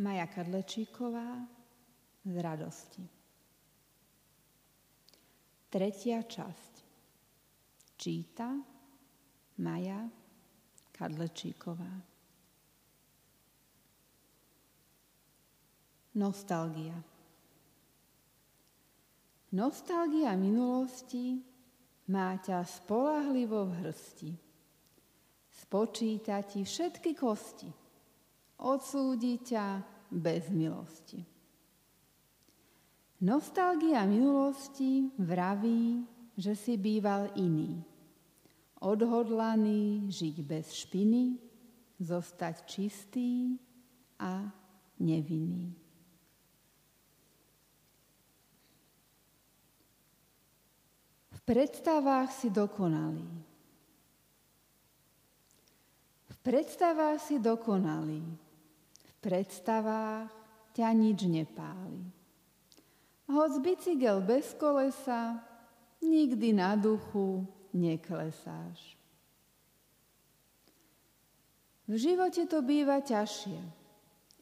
Maja Kadlečíková z radosti. Tretia časť. Číta Maja Kadlečíková. Nostalgia. Nostalgia minulosti má ťa spolahlivo v hrsti. Spočíta ti všetky kosti odsúdi ťa bez milosti. Nostalgia minulosti vraví, že si býval iný, odhodlaný žiť bez špiny, zostať čistý a nevinný. V predstavách si dokonalý. V predstavách si dokonalý predstavách ťa nič nepáli. Hoď bicykel bez kolesa, nikdy na duchu neklesáš. V živote to býva ťažšie.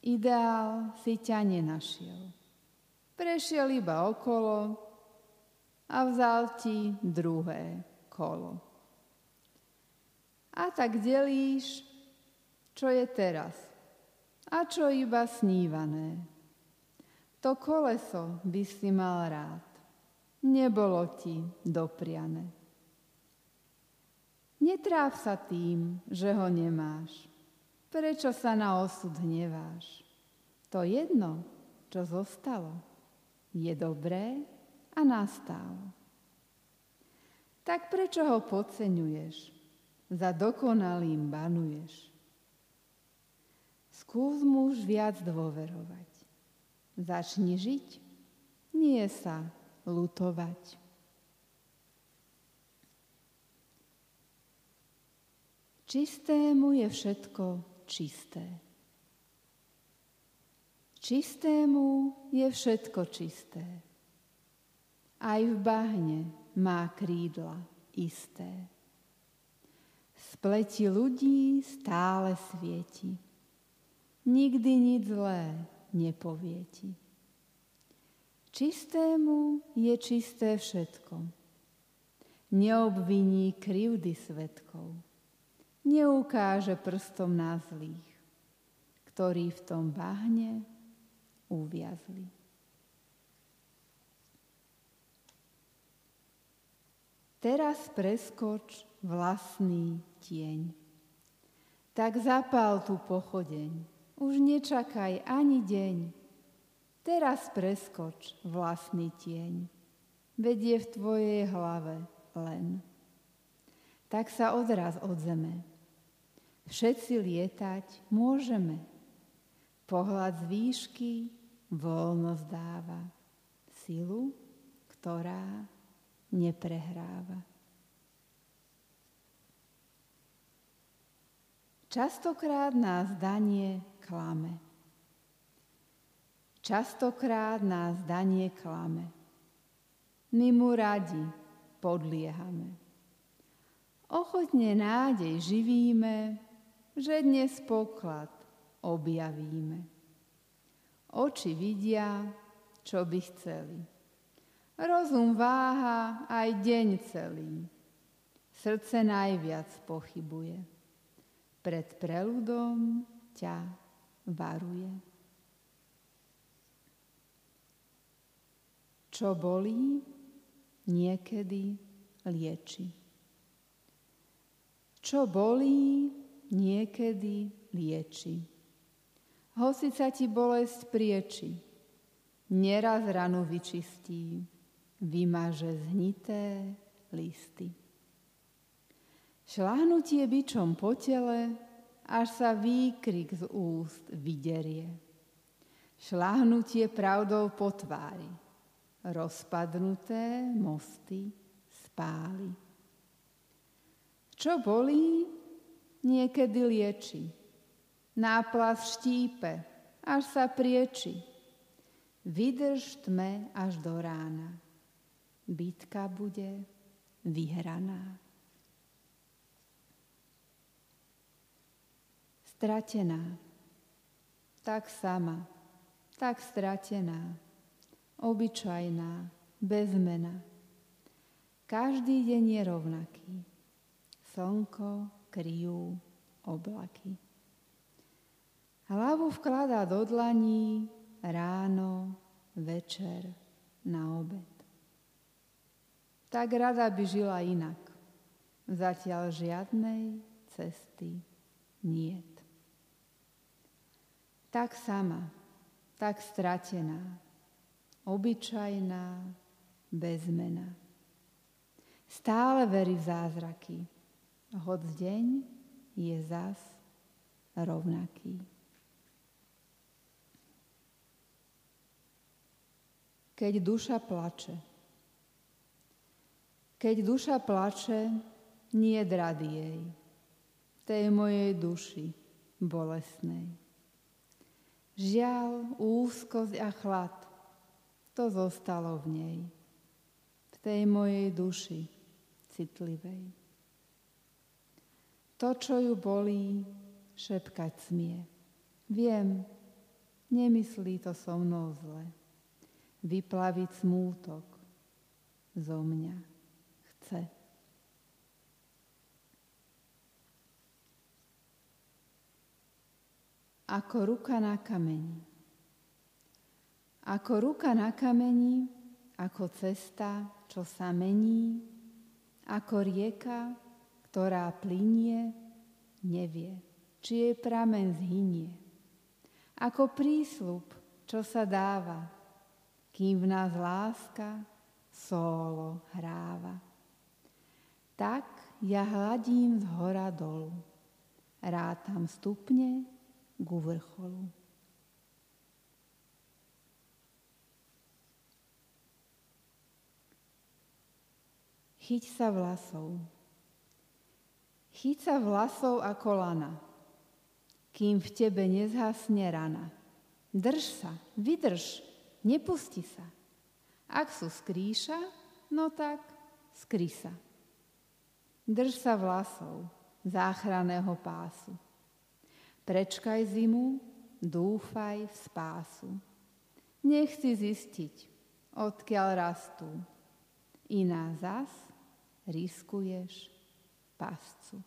Ideál si ťa nenašiel. Prešiel iba okolo a vzal ti druhé kolo. A tak delíš, čo je teraz a čo iba snívané. To koleso by si mal rád, nebolo ti dopriané. Netráv sa tým, že ho nemáš. Prečo sa na osud hneváš? To jedno, čo zostalo, je dobré a nastálo. Tak prečo ho podceňuješ? Za dokonalým banuješ. Skús mu už viac dôverovať. Začni žiť, nie sa lutovať. Čistému je všetko čisté. Čistému je všetko čisté. Aj v bahne má krídla isté. Spleti ľudí stále svieti nikdy nič zlé nepovie ti. Čistému je čisté všetko. Neobviní krivdy svetkov. Neukáže prstom na zlých, ktorí v tom bahne uviazli. Teraz preskoč vlastný tieň. Tak zapál tu pochodeň už nečakaj ani deň. Teraz preskoč vlastný tieň. Vedie v tvojej hlave len. Tak sa odraz od zeme. Všetci lietať môžeme. Pohľad z výšky voľnosť dáva. Silu, ktorá neprehráva. Častokrát nás danie klame. Častokrát nás danie klame. My mu radi podliehame. Ochotne nádej živíme, že dnes poklad objavíme. Oči vidia, čo by chceli. Rozum váha aj deň celý. Srdce najviac pochybuje. Pred preludom ťa varuje. Čo bolí, niekedy lieči. Čo bolí, niekedy lieči. Hoci sa ti bolesť prieči, neraz ranu vyčistí, vymaže zhnité listy. Šláhnutie byčom po tele až sa výkrik z úst vyderie. Šláhnutie pravdou po tvári, rozpadnuté mosty spáli. Čo bolí, niekedy lieči. Náplas štípe, až sa prieči. Vydrž tme až do rána. Bitka bude vyhraná. Stratená. tak sama, tak stratená, obyčajná, bez mena. Každý deň je rovnaký. Slnko kryjú oblaky. Hlavu vkladá do dlaní ráno, večer, na obed. Tak rada by žila inak. Zatiaľ žiadnej cesty niet. Tak sama, tak stratená, obyčajná, bez mena. Stále verí v zázraky, hoď deň je zas rovnaký. Keď duša plače. Keď duša plače, nie drady jej, tej mojej duši bolesnej. Žiaľ, úzkosť a chlad, to zostalo v nej, v tej mojej duši citlivej. To, čo ju bolí, šepkať smie. Viem, nemyslí to so mnou zle. Vyplaviť smútok zo mňa chce. Ako ruka na kameni. Ako ruka na kameni, ako cesta, čo sa mení, ako rieka, ktorá plinie, nevie, či jej pramen zhynie. Ako prísľub, čo sa dáva, kým v nás láska solo hráva. Tak ja hladím z hora dolu, rátam stupne, ku vrcholu. Chyť sa vlasov. Chyť sa vlasov ako lana, kým v tebe nezhasne rana. Drž sa, vydrž, nepusti sa. Ak sú skrýša, no tak skry sa. Drž sa vlasov záchranného pásu. Prečkaj zimu, dúfaj v spásu. Nechci zistiť, odkiaľ rastú. Iná zas riskuješ pascu.